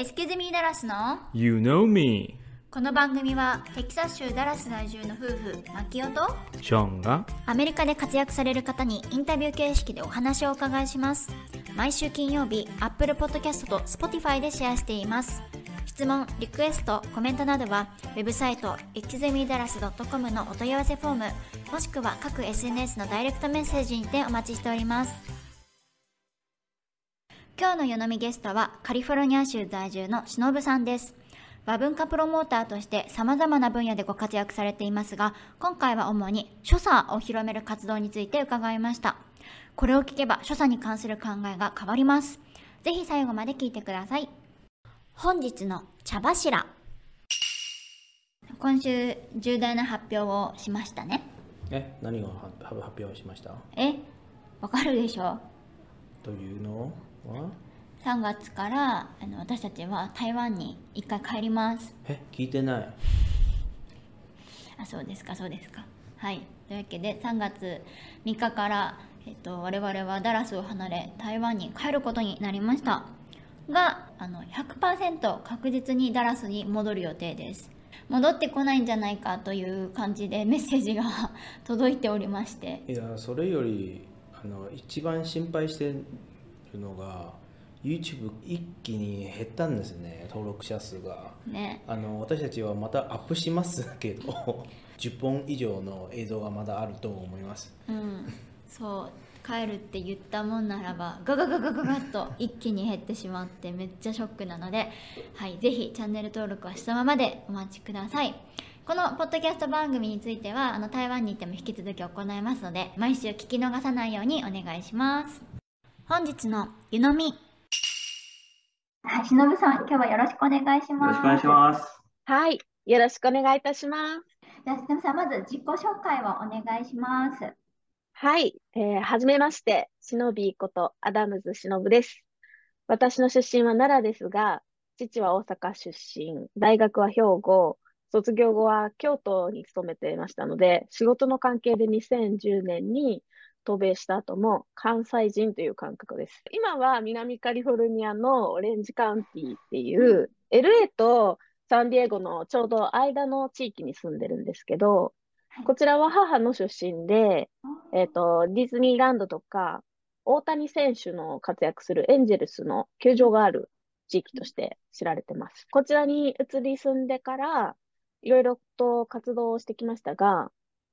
エスキュズミーダラスの？You know me. この番組はテキサス州ダラス在住の夫婦マキオとショーンがアメリカで活躍される方にインタビュー形式でお話をお伺いします。毎週金曜日 Apple Podcast と Spotify でシェアしています。質問、リクエスト、コメントなどはウェブサイト exemidalas.com のお問い合わせフォームもしくは各 SNS のダイレクトメッセージにてお待ちしております今日の夜飲みゲストはカリフォルニア州在住のしのぶさんです。和文化プロモーターとして様々な分野でご活躍されていますが今回は主に所作を広める活動について伺いました。これを聞けば所作に関する考えが変わります。ぜひ最後まで聞いてください。本日の茶柱。今週重大な発表をしましたね。え何をは発表しました？えわかるでしょ？というの？は3月からあの私たちは台湾に一回帰ります。え聞いてない。あそうですかそうですか。はい。というわけで3月3日から、えっと、我々はダラスを離れ台湾に帰ることになりました。があの100%確実にダラスに戻る予定です。戻ってこないんじゃないかという感じでメッセージが 届いておりまして。いやそれよりあの一番心配してるのが YouTube 一気に減ったんですね登録者数が。ね。あの私たちはまたアップしますけど 10本以上の映像がまだあると思います。うん。そう帰るって言ったもんならばガガガガガガッと一気に減ってしまってめっちゃショックなので、はい、ぜひチャンネル登録はしたままでお待ちください。このポッドキャスト番組についてはあの台湾に行っても引き続き行いますので毎週聞き逃さないようにお願いします本日の湯飲みはい、しのぶさん今日はよろしくお願いしよろしくお願いします。はい、よろしくお願いいたします。じゃあしのぶさんまず自己紹介をお願いしますはい、えーはじめまして、しのびーことアダムズしのぶです。私の出身は奈良ですが、父は大阪出身、大学は兵庫、卒業後は京都に勤めていましたので、仕事の関係で2010年に渡米した後も関西人という感覚です。今は南カリフォルニアのオレンジカウンティっていう、LA とサンディエゴのちょうど間の地域に住んでるんですけど、こちらは母の出身で、えっと、ディズニーランドとか、大谷選手の活躍するエンジェルスの球場がある地域として知られてます。こちらに移り住んでから、いろいろと活動をしてきましたが、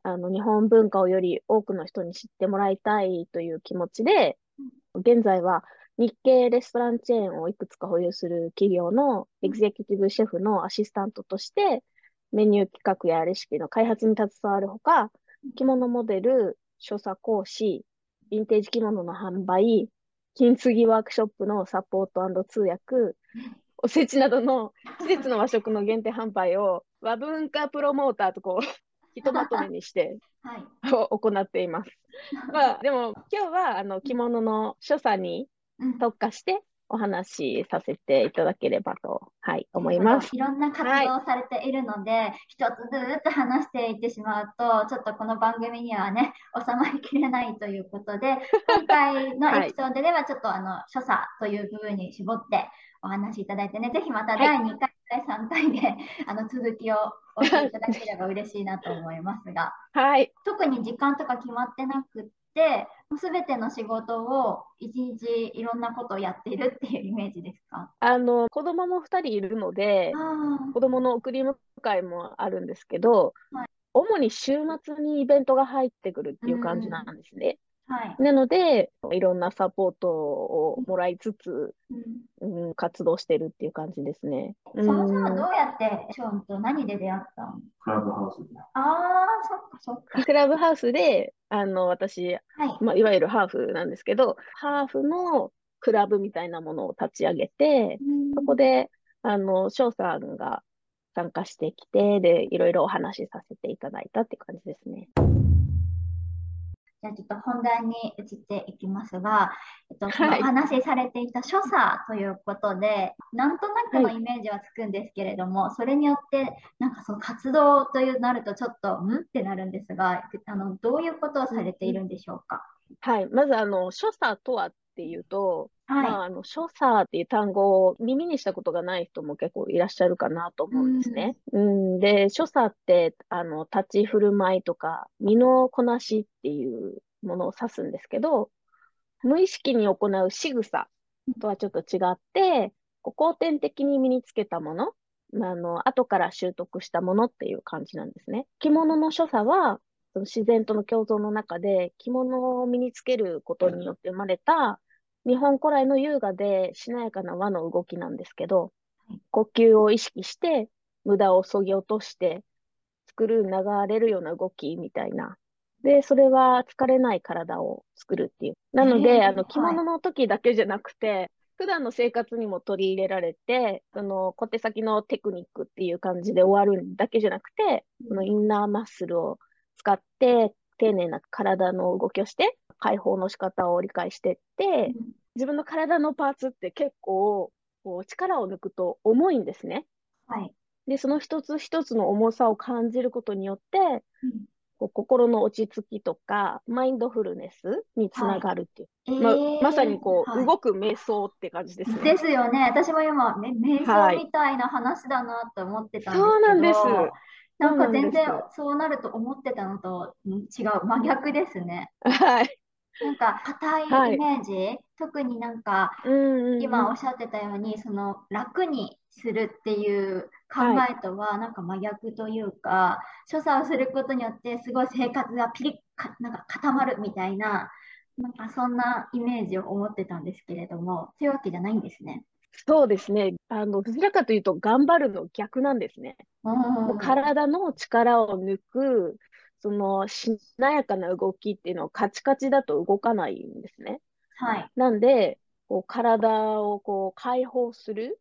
あの、日本文化をより多くの人に知ってもらいたいという気持ちで、現在は日系レストランチェーンをいくつか保有する企業のエグゼクティブシェフのアシスタントとして、メニュー企画やレシピの開発に携わるほか、着物モデル、所作講師、ヴィンテージ着物の販売、金継ぎワークショップのサポート通訳、おせちなどの季節の和食の限定販売を和文化プロモーターとこう、ひとまとめにしてはい行っています。まあ、でも今日はあの着物の所作にうん特化してお話しさせていただければと、はい、思います。いろんな活動をされているので、一つずつ話していってしまうと、ちょっとこの番組にはね、収まりきれないということで、今回のエピソードではちょっとあの、所作という部分に絞ってお話しいただいてね、ぜひまた第2回、第3回で あの続きをお聞きいただければ嬉しいなと思いますが、はい、特に時間とか決まってなくって、すべての仕事を一日いろんなことをやっているっていうイメージですか？あの子供も2人いるので、あ子供の送り迎えもあるんですけど、はい。主に週末にイベントが入ってくるっていう感じなんですね。あ、はい。なので、いろんなサポートをもらいつつ、うんうん、活動してるっていう感じですね。そもそもうんどうやってショーンと何で出会ったの？クラブハウスで。ああ、そっかそっか。クラブハウスで、あの、私、はい。まあ、いわゆるハーフなんですけど、ハーフのクラブみたいなものを立ち上げて、そこで、あの、翔さんが参加してきて、で、いろいろお話しさせていただいたって感じですね。じゃあちょっと本題に移っていきますが、えっと、そはいのお話しされていた所作ということで、なんとなくのイメージはつくんですけれども、それによって、なんかその活動というなるとちょっと、ん？ってなるんですが、あの、どういうことをされているんでしょうか？はい。まず、あの、所作とはっっていうと、はい。まあ、あの、所作っていう単語を耳にしたことがない人も結構いらっしゃるかなと思うんですね。うん、で、所作って、あの、立ち振る舞いとか、身のこなしっていうものを指すんですけど、無意識に行う仕草とはちょっと違って、こう後天的に身につけたもの、まああの、後から習得したものっていう感じなんですね。着物の所作は、その自然との共存の中で着物を身につけることによって生まれた日本古来の優雅でしなやかな和の動きなんですけど、呼吸を意識して無駄を削ぎ落として作る流れるような動きみたいな。で、それは疲れない体を作るっていう。なのへで、ーあの、着物の時だけじゃなくて、普段の生活にも取り入れられて、その小手先のテクニックっていう感じで終わるだけじゃなくて、そのインナーマッスルを使って、丁寧な体の動きをして、解放の仕方を理解してって、自分の体のパーツって結構、こう力を抜くと重いんですね。はい。で、その一つ一つの重さを感じることによって、こう心の落ち着きとか、マインドフルネスにつながるっていう。まあえーまさにこう、はい動く瞑想って感じですね。ですよね。私も今、め瞑はい想みたいな話だなと思ってたんですそうなんです。なんか全然そうなると思ってたのとん違う、真逆ですね。はい。なんか硬はいいイメージ、特になんかうんうんうん今おっしゃってたように、その楽にするっていう考えとはなんか真逆というか、所作をすることによってすごい生活がピリッか、なんか固まるみたいな、なんかそんなイメージを思ってたんですけれども、そういうわけじゃないんですね。そうですね。あの、どちらかというと、頑張るの逆なんですね。もう体の力を抜く、そのしなやかな動きっていうのはカチカチだと動かないんですね。はい。なんで、こう体をこう解放する。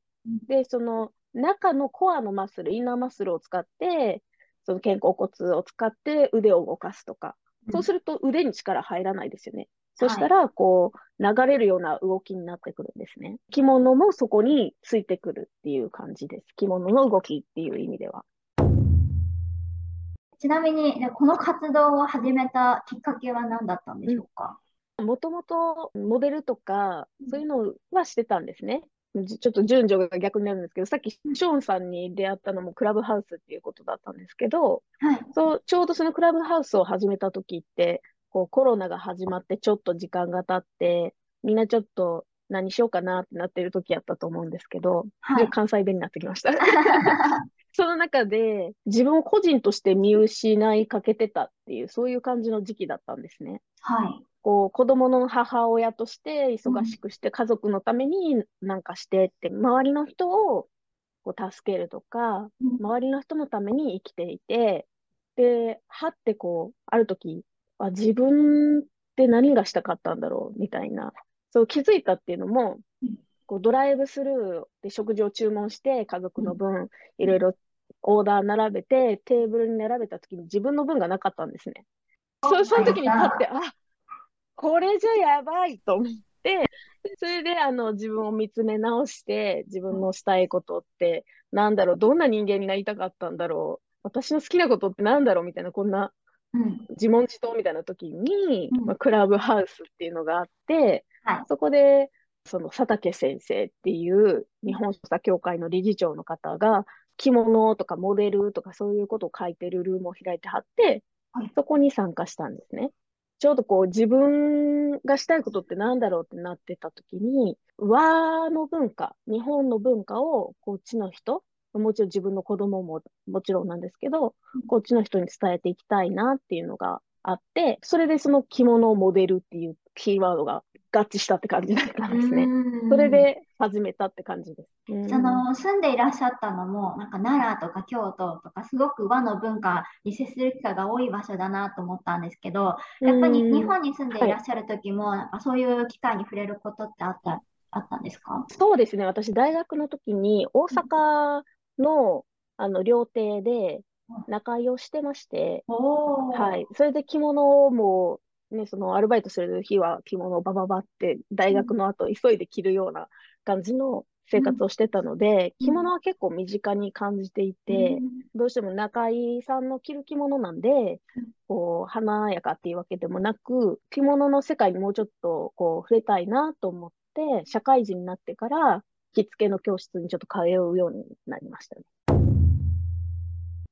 で、その中のコアのマッスル、インナーマッスルを使って、その肩甲骨を使って腕を動かすとか。そうすると腕に力入らないですよね。そしたら、こう、流れるような動きになってくるんですね。着物もそこについてくるっていう感じです。着物の動きっていう意味では。ちなみに、でこの活動を始めたきっかけは何だったんでしょうか？もともとモデルとか、そういうのはしてたんですね。じちょっと順序が逆になるんですけど、さっきショーンさんに出会ったのもクラブハウスっていうことだったんですけど、はい。そう、ちょうどそのクラブハウスを始めた時って、こうコロナが始まってちょっと時間が経って、みんなちょっと何しようかなってなってる時やったと思うんですけど、はい。で関西弁になってきました。その中で自分を個人として見失いかけてたっていう、そういう感じの時期だったんですね。はい。こう子供の母親として忙しくして家族のためになんかしてって、周りの人をこう助けるとか、うん周りの人のために生きていて、で、はってこう、ある時、あ、自分って何がしたかったんだろうみたいな、そう気づいたっていうのもうん、こうドライブスルーで食事を注文して家族の分、いろいろオーダー並べて、テーブルに並べた時に自分の分がなかったんですね。そその時にパッて、あ、これじゃやばいと思って、それであの自分を見つめ直して、自分のしたいことってなんだろう、どんな人間になりたかったんだろう、私の好きなことってなんだろうみたいな、こんなうん。自問自答みたいな時に、うんまあ、クラブハウスっていうのがあって、はいそこで、その佐竹先生っていう日本書作協会の理事長の方が、着物とかモデルとかそういうことを書いてるルームを開いてはってはい、そこに参加したんですね。ちょうどこう自分がしたいことってなんだろうってなってた時に、和の文化、日本の文化をこっちの人、もちろん自分の子供ももちろんなんですけど、こっちの人に伝えていきたいなっていうのがあって、それでその着物モデルっていうキーワードが合致したって感じだったんですね。うんそれで始めたって感じです。うんその住んでいらっしゃったのも、なんか奈良とか京都とか、すごく和の文化に接する機会が多い場所だなと思ったんですけど、やっぱり日本に住んでいらっしゃる時も、なんかそういう機会に触れることってあった、あったんですか？そうですね。私、大学の時に大阪の、あの料亭で仲居をしてまして、はい。それで着物も、ね、そのアルバイトする日は着物をバババって大学の後急いで着るような感じの生活をしてたので、着物は結構身近に感じていて、どうしても中井さんの着る着物なんで、こう、華やかっていうわけでもなく、着物の世界にもうちょっとこう触れたいなと思って、社会人になってから着付けの教室にちょっと通うようになりましたね。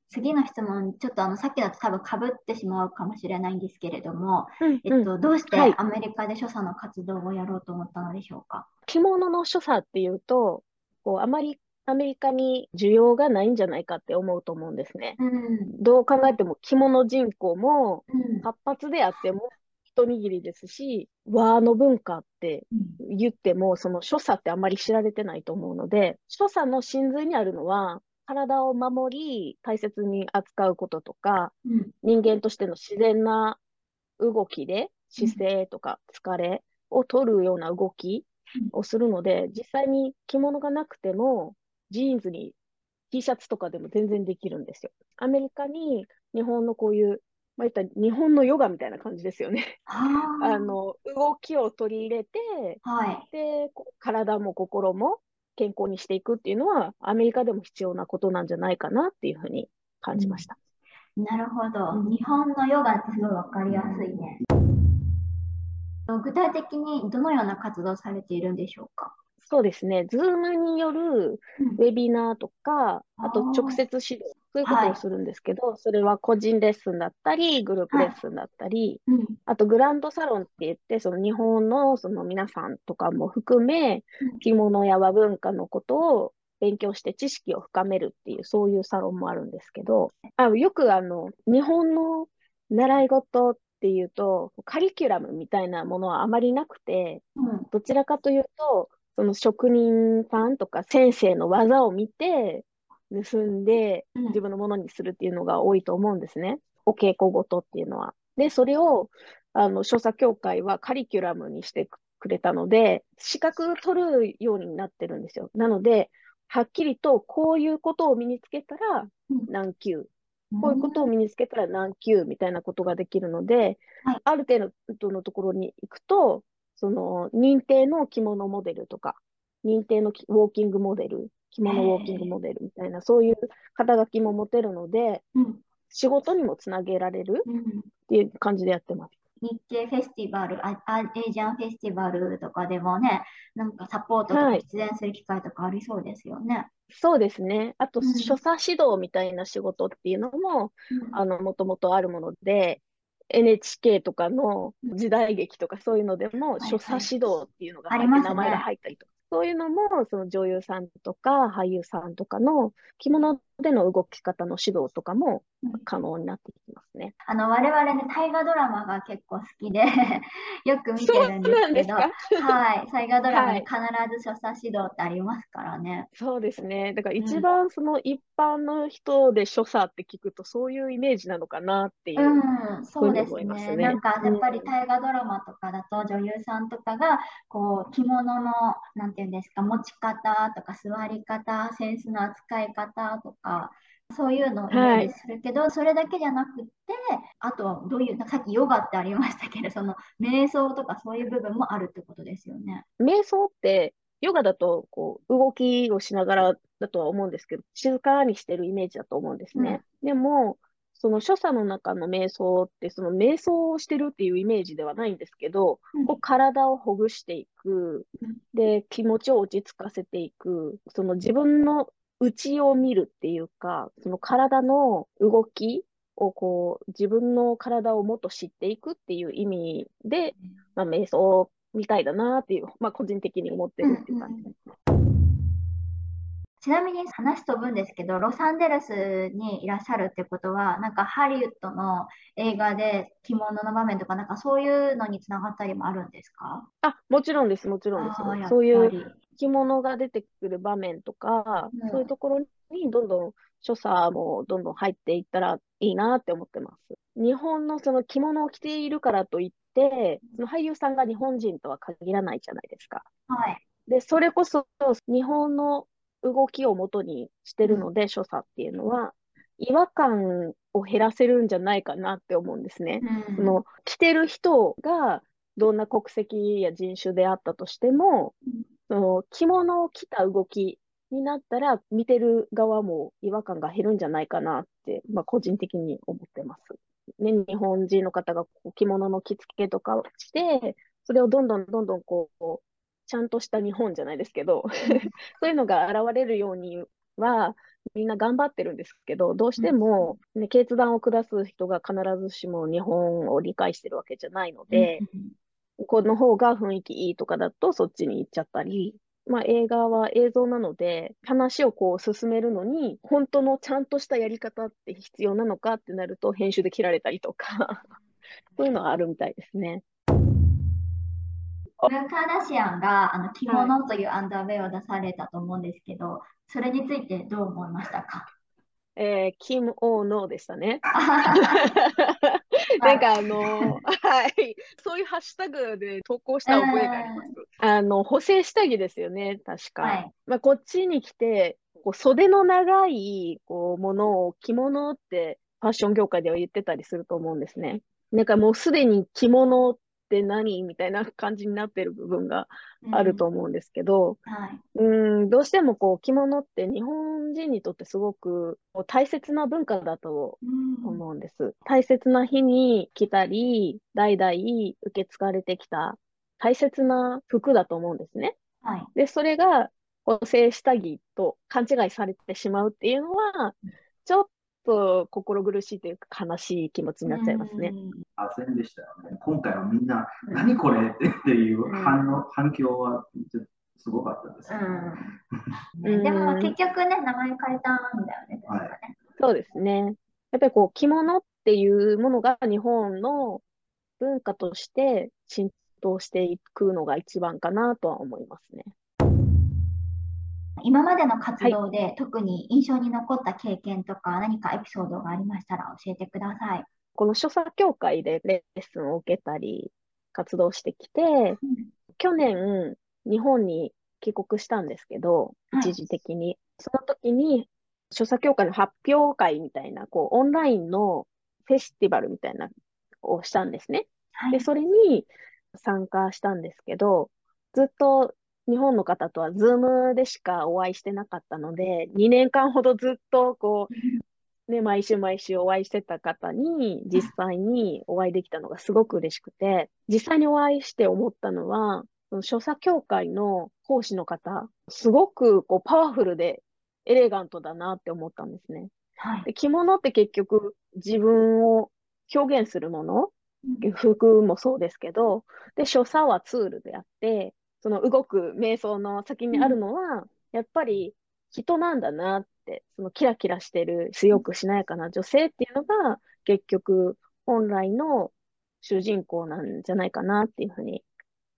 次の質問、ちょっとあのさっきだと多分かぶってしまうかもしれないんですけれども、うんえっと、どうしてはいアメリカで所作の活動をやろうと思ったのでしょうか？着物の所作っていうと、こう、あまりアメリカに需要がないんじゃないかって思うと思うんですね。うん。どう考えても着物人口もうん。活発であっても一握りですし、和の文化って言っても、その所作ってあまり知られてないと思うので、所作の真髄にあるのは、体を守り、大切に扱うこととか、うん。人間としての自然な動きで、姿勢とか疲れを取るような動きをするので、実際に着物がなくても、ジーンズに T シャツとかでも全然できるんですよ。アメリカに日本のこういう、まあ、言ったら日本のヨガみたいな感じですよね。はあ。あの、動きを取り入れて、はい。で、体も心も健康にしていくっていうのは、アメリカでも必要なことなんじゃないかなっていうふうに感じました。なるほど。うん日本のヨガってすごいわかりやすいね。具体的にどのような活動されているんでしょうか？そうですね。ズームによるウェビナーとか、あと直接指導、そういうことをするんですけど、それは個人レッスンだったり、グループレッスンだったり、うん。あとグランドサロンって言って、その日本のその皆さんとかも含めうん、着物や和文化のことを勉強して知識を深めるっていう、そういうサロンもあるんですけど、あ、よくあの、日本の習い事っていうと、カリキュラムみたいなものはあまりなくて、うん。どちらかというと、その職人さんとか先生の技を見て、盗んでうん自分のものにするっていうのが多いと思うんですね。お稽古ごとっていうのは。で、それを、あの、所作協会はカリキュラムにしてくれたので、資格取るようになってるんですよ。なので、はっきりとこういうことを身につけたらうん何級、こういうことを身につけたら何級みたいなことができるので、はいある程度のところに行くと、その認定の着物モデルとか、認定のきウォーキングモデル、着物ウォーキングモデルみたいな、そういう肩書きも持てるので、うん。仕事にもつなげられるうん。っていう感じでやってます。日系フェスティバル、ああエイジアンフェスティバルとかでもね、なんかサポートとかはい出演する機会とかありそうですよね。そうですね。あと、うん所作指導みたいな仕事っていうのも、うんあの、もともとあるもので、NHK とかの時代劇とかそういうのでも、はい所作指導っていうのが入って、名前が入ったりとか、そういうのも、その女優さんとか俳優さんとかの着物での動き方の指導とかもうん可能になってきますね。あの、我々ね、大河ドラマが結構好きで、よく見てるんですけど、はい、大河ドラマにはい必ず所作指導ってありますからね。そうですね。だからうん一番その一般の人で所作って聞くとそういうイメージなのかなっていう。うん、そうですふうに思いますね。ねなんかやっぱりうん大河ドラマとかだと女優さんとかがこう着物のなんていうんですか持ち方とか座り方、センスの扱い方とかそういうのをイメージするけど、それだけじゃなくて、あとはどういうさっきヨガってありましたけど、その瞑想とかそういう部分もあるってことですよね。瞑想って、ヨガだとこう動きをしながらだとは思うんですけど、静かにしてるイメージだと思うんですね。でも、その所作の中の瞑想って、その瞑想をしてるっていうイメージではないんですけど、うん。こう体をほぐしていく。うん、で、気持ちを落ち着かせていく、その自分の内を見るっていうか、その体の動きをこう、自分の体をもっと知っていくっていう意味で、まあ、瞑想みたいだなっていう、まあ、個人的に思ってるっていう感じですね。ちなみに話飛ぶんですけど、ロサンゼルスにいらっしゃるってことは、なんかハリウッドの映画で着物の場面とか、なんかそういうのにつながったりもあるんですか？あ、もちろんです、もちろんです。そういう着物が出てくる場面とか、うんそういうところにどんどん所作もどんどん入っていったらいいなって思ってます。日本のその着物を着ているからといって、その俳優さんが日本人とは限らないじゃないですか。はい。で、それこそ日本の動きを元にしてるので、所作っていうのは、違和感を減らせるんじゃないかなって思うんですね。うんその着てる人がどんな国籍や人種であったとしてもうん、その着物を着た動きになったら、見てる側も違和感が減るんじゃないかなって、まあ、個人的に思ってます。ね、日本人の方がこう着物の着付けとかをして、それをどんどんどんどんこう、ちゃんとした日本じゃないですけど、そういうのが現れるようには、みんな頑張ってるんですけど、どうしても、ね、決断を下す人が必ずしも日本を理解してるわけじゃないので、この方が雰囲気いいとかだとそっちに行っちゃったり、まあ映画は映像なので、話をこう進めるのに、本当のちゃんとしたやり方って必要なのかってなると、編集で切られたりとか、そういうのはあるみたいですね。ブルーカーダシアンがあの着物というアンダーウェアを出されたと思うんですけど、それについてどう思いましたか？えー、キム・オー・ノーでしたね。はなんかあのー はい、そういうハッシュタグで投稿した覚えがあります。あの、補正下着ですよね、確か。はいまあ、こっちに来て、こう袖の長いこうものを着物ってファッション業界では言ってたりすると思うんですね。なんかもうすでに着物って何？みたいな感じになってる部分があると思うんですけど、はい。うん、どうしてもこう着物って日本人にとってすごくこう大切な文化だとうん思うんです。大切な日に着たり、代々受け継がれてきた大切な服だと思うんですね。はい。で、それが補正下着と勘違いされてしまうっていうのは、ちょっと心苦しいというか悲しい気持ちになっちゃいますね。うんあぜんでしたよね。今回はみんな、何これっていう反応、反響はちょっとすごかったですね。うんうんでも結局ね、名前変えたんだよね、確かね。そうですね。やっぱりこう着物っていうものが日本の文化として浸透していくのが一番かなとは思いますね。今までの活動で特に印象に残った経験とか何かエピソードがありましたら教えてください。この所作協会でレッスンを受けたり、活動してきて、去年、日本に帰国したんですけど、はい一時的に。その時に、所作協会の発表会みたいな、こう、オンラインのフェスティバルみたいな、をしたんですね。で、はい。それに参加したんですけど、ずっと日本の方とはズームでしかお会いしてなかったので、2年間ほどずっとこう、ね、毎週毎週お会いしてた方に実際にお会いできたのがすごく嬉しくて、実際にお会いして思ったのは、その所作協会の講師の方、すごくこうパワフルでエレガントだなって思ったんですね。はい。で着物って結局自分を表現するもの服もそうですけど、で、所作はツールであって、その動く瞑想の先にあるのは、やっぱり人なんだなって、そのキラキラしてる強くしなやかな女性っていうのが、結局本来の主人公なんじゃないかなっていうふうに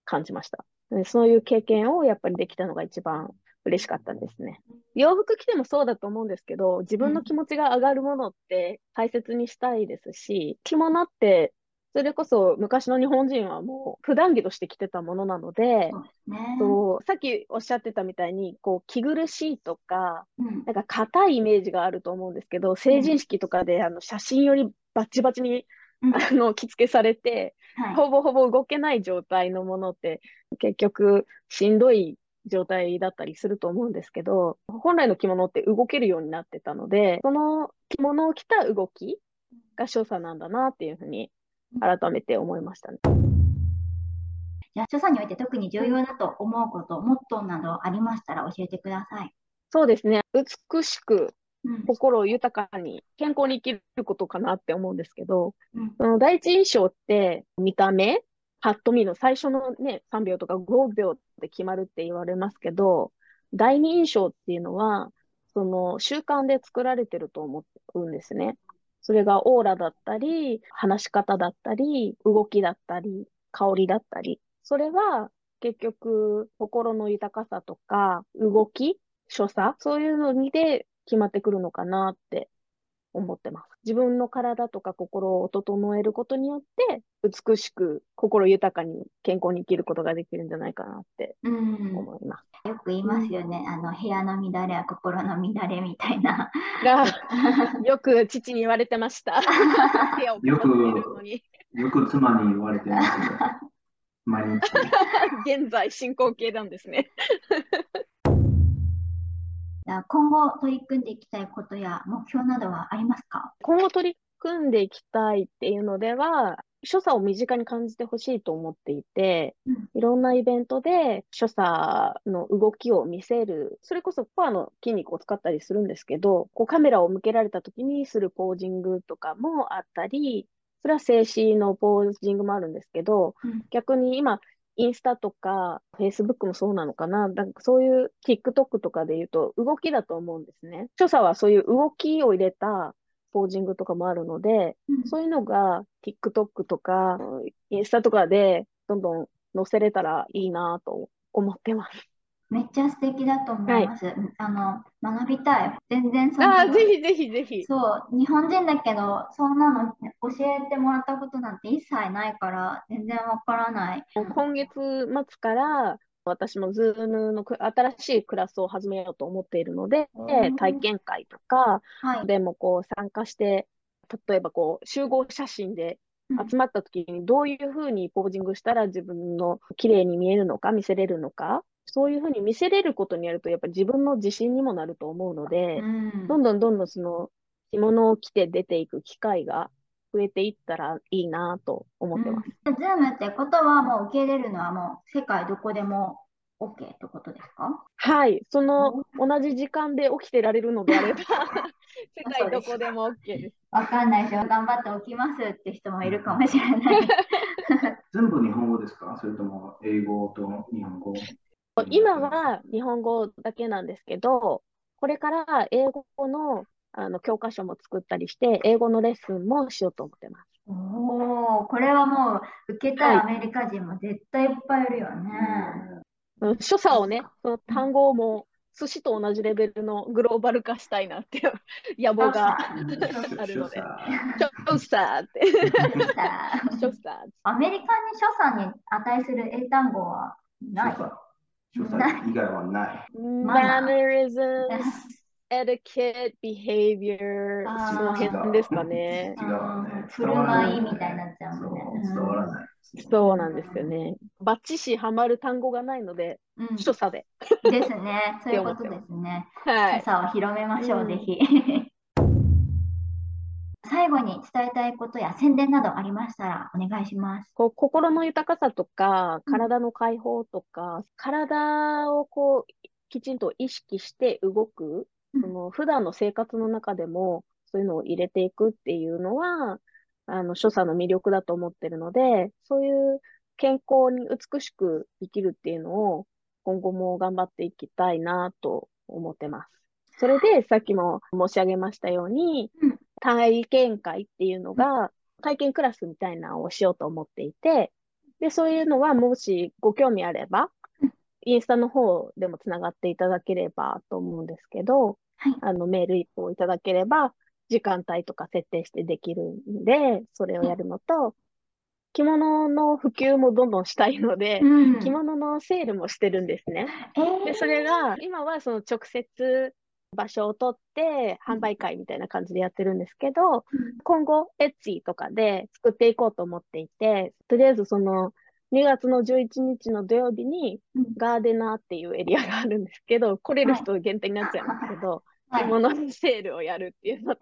感じました。でそういう経験をやっぱりできたのが一番嬉しかったですね。洋服着てもそうだと思うんですけど、自分の気持ちが上がるものって大切にしたいですし、着物って、それこそ昔の日本人はもう普段着として着てたものなので、そうですね。そうさっきおっしゃってたみたいに、こう、着苦しいとか、うんなんか硬いイメージがあると思うんですけど、成人式とかであの写真よりバッチバチにうんあの着付けされて、はい。ほぼほぼ動けない状態のものって結局しんどい状態だったりすると思うんですけど、本来の着物って動けるようになってたので、その着物を着た動きが所作なんだなっていうふうに改めて思いましたね。じゃあ、所作において特に重要だと思うこと、モットーなどありましたら教えてください。そうですね。美しくうん。心を豊かに健康に生きることかなって思うんですけど、うんその第一印象って見た目、パッと見の最初のね、3秒とか5秒で決まるって言われますけど、第二印象っていうのは、その習慣で作られてると思うんですね。それがオーラだったり、話し方だったり、動きだったり、香りだったり。それは結局心の豊かさとか動き、所作、そういうのにで決まってくるのかなって思ってます。自分の体とか心を整えることによって、美しく心豊かに健康に生きることができるんじゃないかなってうん。思います。よく言いますよね。あの、部屋の乱れは心の乱れみたいな。が、よく父に言われてました。部屋を片付けるのに。よく妻に言われてます毎日。現在進行形なんですね。じゃあ今後取り組んでいきたいことや目標などはありますか？今後取り組んでいきたいっていうのでは、所作を身近に感じてほしいと思っていて、うん。いろんなイベントで所作の動きを見せる、それこそコアの筋肉を使ったりするんですけど、こうカメラを向けられた時にするポージングとかもあったり、それは静止のポージングもあるんですけど、うん。逆に今、インスタとか、フェイスブックもそうなのかな。なんかそういう TikTok とかで言うと動きだと思うんですね。所作はそういう動きを入れたポージングとかもあるので、そういうのが TikTok とか、インスタとかでどんどん載せれたらいいなと思ってます。めっちゃ素敵だと思います。あの、学びたい。全然そんなあぜひぜひぜひ。そう、日本人だけど、そんなの教えてもらったことなんて一切ないから、全然わからない。今月末から私も Zoom のく新しいクラスを始めようと思っているのでうん、体験会とかはい。でもこう参加して、例えばこう集合写真でうん集まった時にどういうふうにポージングしたら自分の綺麗に見えるのか、見せれるのか、そういうふうに見せれることにやると、やっぱり自分の自信にもなると思うので、うんどんどんどんどんその着物を着て出ていく機会が増えていったらいいなと思ってます。ズームってことはもう受け入れるのはもう世界どこでも OK ってことですか？はい、その同じ時間で起きてられるのであれば、世界どこでも OK です。わかんないでしょ。頑張って起きますって人もいるかもしれない。全部日本語ですか？それとも英語と日本語？今は日本語だけなんですけど、これから英語の、あの教科書も作ったりして、英語のレッスンもしようと思ってます。おお、これはもう受けたいアメリカ人も絶対いっぱいいるよね。うん所作をね、その単語も寿司と同じレベルのグローバル化したいなっていう 野望が あるので。所作って。所作。アメリカに所作に値する英単語はない？所作以外はない。mannerisms, etiquette, behavior, その辺ですかね。違う。振る舞いみたいになっちゃうもんね。伝わらない。そうなんですよね。バッチシハマる単語がないので、うん所作で。ですね。そういうことですね。はい。所作を広めましょう、うんぜひ。最後に伝えたいことや宣伝などありましたらお願いします。こう心の豊かさとか、うん体の解放とか、体をこう、きちんと意識して動く、うんその普段の生活の中でも、そういうのを入れていくっていうのは、あの、所作の魅力だと思ってるので、そういう健康に美しく生きるっていうのを、今後も頑張っていきたいなと思ってます。それで、さっきも申し上げましたようにうん、体験会っていうのが、体験クラスみたいなのをしようと思っていて、で、そういうのはもしご興味あれば、インスタの方でもつながっていただければと思うんですけど、はい。あの、メール一本いただければ、時間帯とか設定してできるんで、それをやるのと、着物の普及もどんどんしたいので、うん。着物のセールもしてるんですね。えー。で、それが、今はその直接場所を取って販売会みたいな感じでやってるんですけど、今後、エッチとかで作っていこうと思っていて、とりあえずその2月の11日の土曜日にうん。ガーデナーっていうエリアがあるんですけど、来れる人限定になっちゃうんですけど、はい。着物のセールをやるっていうの。で、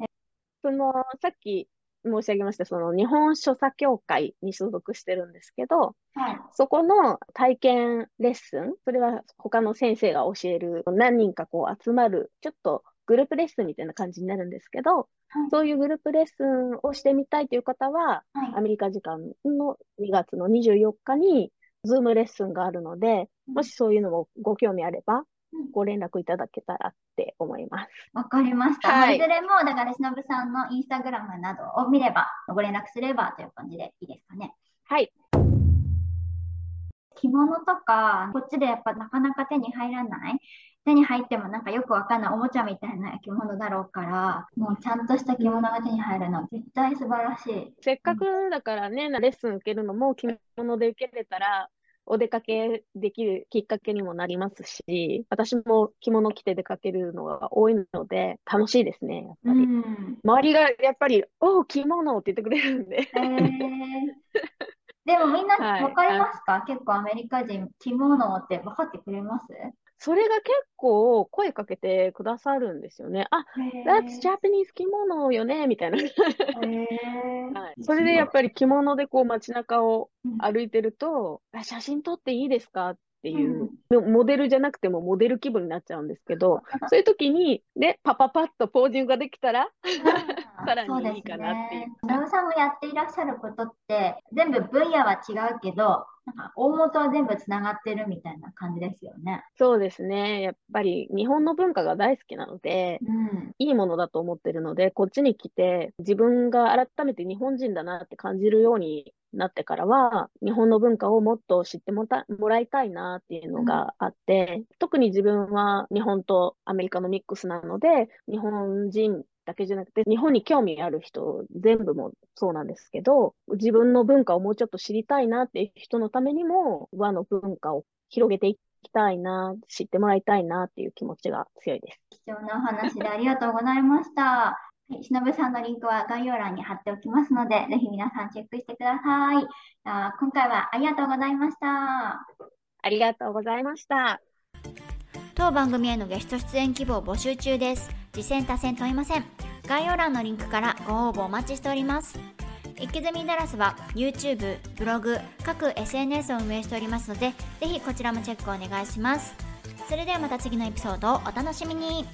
その、さっき申し上げました、その日本所作協会に所属してるんですけど、はい。そこの体験レッスン、それは他の先生が教える、何人かこう集まる、ちょっとグループレッスンみたいな感じになるんですけど、はい。そういうグループレッスンをしてみたいという方は、はい。アメリカ時間の2月の24日に、ズームレッスンがあるので、もしそういうのもご興味あればうん、ご連絡いただけたらって思います。わかりました。はいいずれも、だから、しのぶさんのインスタグラムなどを見れば、ご連絡すればという感じでいいですかね。はい。着物とか、こっちでやっぱなかなか手に入らない？手に入ってもなんかよくわかんないおもちゃみたいな着物だろうから、もうちゃんとした着物が手に入るの絶対素晴らしい。せっかくだからね、レッスン受けるのも着物で受けれたら、お出かけできるきっかけにもなりますし、私も着物着て出かけるのが多いので、楽しいですね、やっぱり。うん。周りがやっぱり、おお、着物って言ってくれるんで。えー、でもみんなはいわかりますか、結構アメリカ人、着物って分かってくれます？それが結構声かけてくださるんですよね。あ、That's Japanese 着物よねみたいな。はい。それでやっぱり着物でこう街中をうん歩いてると、あ写真撮っていいですかっていう、モデルじゃなくてもモデル気分になっちゃうんですけど、そういう時に、で、パパパッとポージングができたら、さらにいいかなっていうそうですね。ラさんもやっていらっしゃることって、全部分野は違うけど、なんか大元は全部つながってるみたいな感じですよね。そうですね。やっぱり日本の文化が大好きなので、うん。いいものだと思ってるので、こっちに来て、自分が改めて日本人だなって感じるようになってからは、日本の文化をもっと知ってもらいたいなっていうのがあって、特に自分は日本とアメリカのミックスなので、日本人だけじゃなくて、日本に興味ある人全部もそうなんですけど、自分の文化をもうちょっと知りたいなっていう人のためにも、和の文化を広げていきたいな、知ってもらいたいなっていう気持ちが強いです。貴重なお話でありがとうございました。はい、しのぶさんのリンクは概要欄に貼っておきますので、ぜひ皆さんチェックしてください。今回はありがとうございました。ありがとうございました。当番組へのゲスト出演希望募集中です。次戦多戦問いません。概要欄のリンクからご応募お待ちしております。イきズミダラスは YouTube、ブログ、各 SNS を運営しておりますので、ぜひこちらもチェックお願いします。それではまた次のエピソードをお楽しみに。